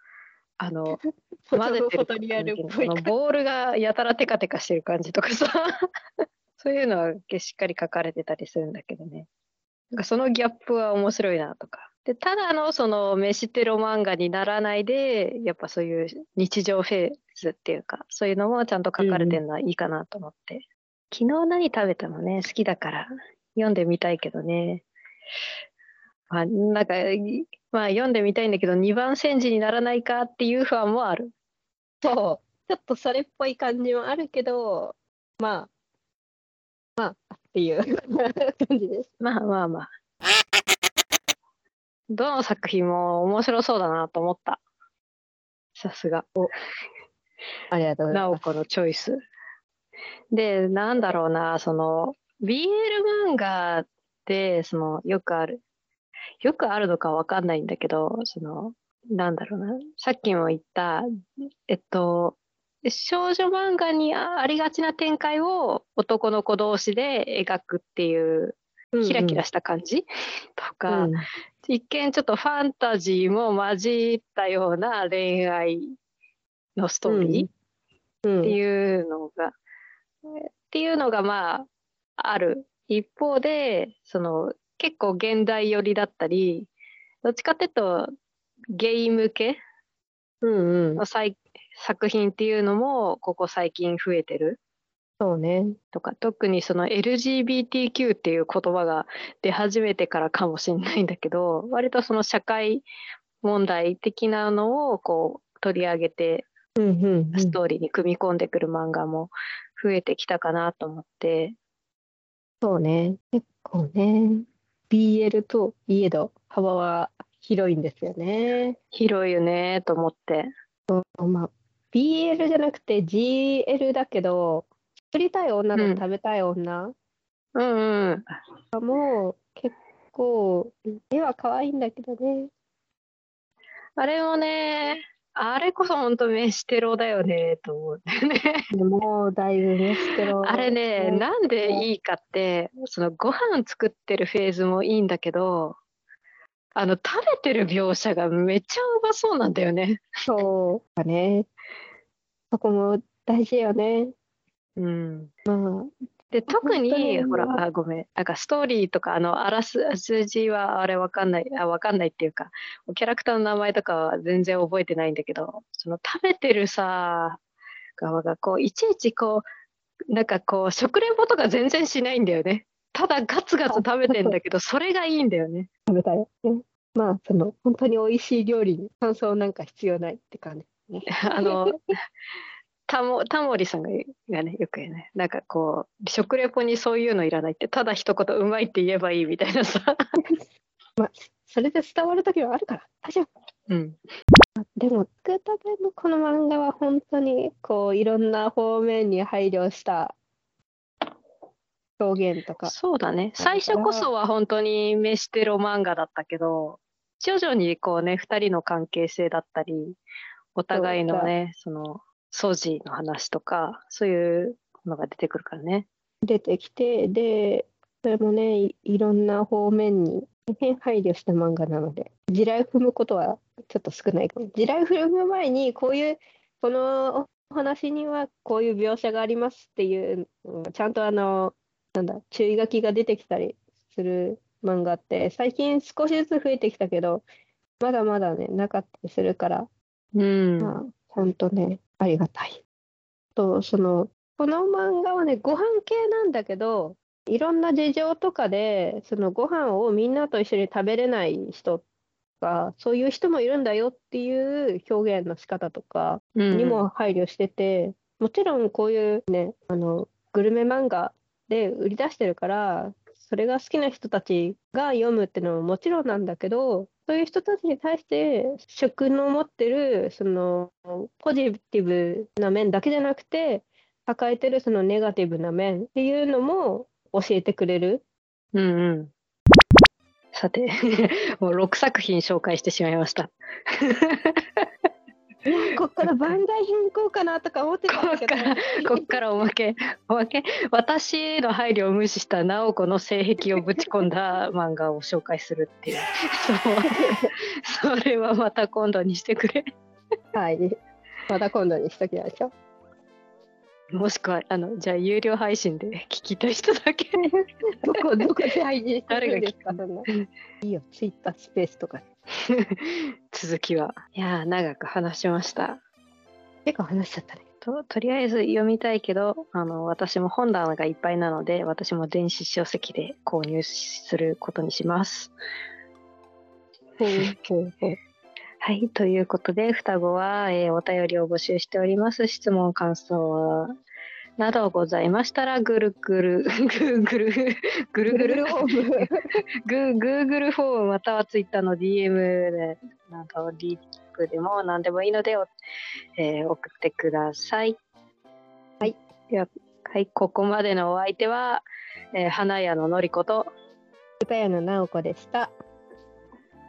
Speaker 1: あの 混ぜてる
Speaker 2: フォトリアルっぽい
Speaker 1: あのボールがやたらテカテカしてる感じとかさ。そういうのはしっかり書かれてたりするんだけどね。なんかそのギャップは面白いなとかでただのその飯テロ漫画にならないでやっぱそういう日常フェーズっていうかそういうのもちゃんと書かれてるのはいいかなと思って、昨日何食べたのね？好きだから。読んでみたいけどね。まあなんかまあ読んでみたいんだけど2番煎じにならないかっていう不安もある。
Speaker 2: そう。ちょっとそれっぽい感じもあるけどまあまあっていう 感じです。
Speaker 1: まあまあまあ。どの作品も面白そうだなと思った。さすが。
Speaker 2: ありがとうございます
Speaker 1: 直子のチョイス。で、なんだろうな、その、BL 漫画って、その、よくある。よくあるのかわかんないんだけど、その、なんだろうな。さっきも言った、えっと、少女漫画にありがちな展開を男の子同士で描くっていうキラキラした感じとか、
Speaker 2: うん
Speaker 1: 一見ちょっとファンタジーも混じったような恋愛のストーリーっていうのが、っていうのがまあある一方でその結構現代寄りだったりどっちかっていうとゲイ向けの作品っていうのもここ最近増えてる。
Speaker 2: そうね。
Speaker 1: とか特にその LGBTQ っていう言葉が出始めてからかもしれないんだけど 割とその社会問題的なのをこう取り上げてストーリーに組み込んでくる漫画も増えてきたかなと思って。
Speaker 2: そうね。結構ね。BL といえど幅は広いんですよね。
Speaker 1: 広いよねと思って。
Speaker 2: そうまあ、BL じゃなくて GL だけど、作りたい女の食べたい女、
Speaker 1: うん、うん
Speaker 2: うん。もう結構、絵は可愛いんだけどね。
Speaker 1: あれもね、あれこそ本当飯テロだよねと思ってね。
Speaker 2: もうだいぶ飯テロ。
Speaker 1: あれね、なんでいいかって、そのご飯作ってるフェーズもいいんだけど、あの食べてる描写がめっちゃうまそうなんだよね。
Speaker 2: そうだね。そこも大事よね。
Speaker 1: うん。
Speaker 2: まあ、
Speaker 1: で特にほらあごめん。なんかストーリーとかあのあらす数字はあれわかんないあわかんないっていうかキャラクターの名前とかは全然覚えてないんだけどその食べてるさ側がこういちいちこうなんかこう食レポとか全然しないんだよね。ただガツガツ食べてんだけど それがいいんだよね。
Speaker 2: 食べたよ、ね、まあその本当に美味しい料理に感想なんか必要ないって感じ、
Speaker 1: ね、あのタモタモリさんががねよく言うね。なんかこう食レポにそういうのいらないってただ一言うまいって言えばいいみたいなさ。
Speaker 2: まあそれで伝わる時はあるから。大丈夫。
Speaker 1: うん。
Speaker 2: でも「作ったてのこの漫画は本当にこういろんな方面に配慮した表現とか。
Speaker 1: そうだね。最初こそは本当に飯テロ漫画だったけど徐々にこうね2人の関係性だったりお互いのねその掃除の話とかそういうのが出てくるからね。
Speaker 2: 出てきてでそれもねいろんな方面に大変配慮した漫画なので地雷踏むことはちょっと少ない地雷踏む前にこういうこのお話にはこういう描写がありますっていうちゃんとあのなんだ注意書きが出てきたりする漫画って最近少しずつ増えてきたけどまだまだねなかったりするから、
Speaker 1: うん。
Speaker 2: まあ、ほんとねありがたい。とそのこの漫画はねご飯系なんだけどいろんな事情とかでそのご飯をみんなと一緒に食べれない人とかそういう人もいるんだよっていう表現の仕方とかにも配慮してて、うん、もちろんこういうねあのグルメ漫画で売り出してるからそれが好きな人たちが読むっていうのももちろんなんだけどそういう人たちに対して食の持ってるそのポジティブな面だけじゃなくて抱えてるそのネガティブな面っていうのも教えてくれる。
Speaker 1: うんうんさて もう6作品紹介してしまいました
Speaker 2: こっから番外編行こうかなとか思ってたんだけど、
Speaker 1: こっからおまけおまけ。私の配慮を無視した直子の性癖をぶち込んだ漫画を紹介するっていう。そう。それはまた今度にしてくれ。
Speaker 2: はい。また今度にしときましょう。
Speaker 1: もしくはあのじゃあ有料配信で聞きたい人だけ。
Speaker 2: どこどこで配信してるんですか？いいよツイッタースペースとか
Speaker 1: 続きは。いや長く話しました。
Speaker 2: 結構話しちゃったね。
Speaker 1: ととりあえず読みたいけどあの私も本棚がいっぱいなので私も電子書籍で購入することにします。はい、ということで、双子は、えー、お便りを募集しております。質問、感想などございましたら、ぐるぐる、ぐぐる、ぐるぐる、
Speaker 2: フォーム、
Speaker 1: ググーグルフォームまたはツイッターの DM で、なんかリップでも何でもいいので、えー、送ってください。はい。では、はい、ここまでのお相手は、えー、花屋ののりこと、
Speaker 2: 歌屋の直子でした。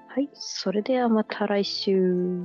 Speaker 1: はい、それではまた来週。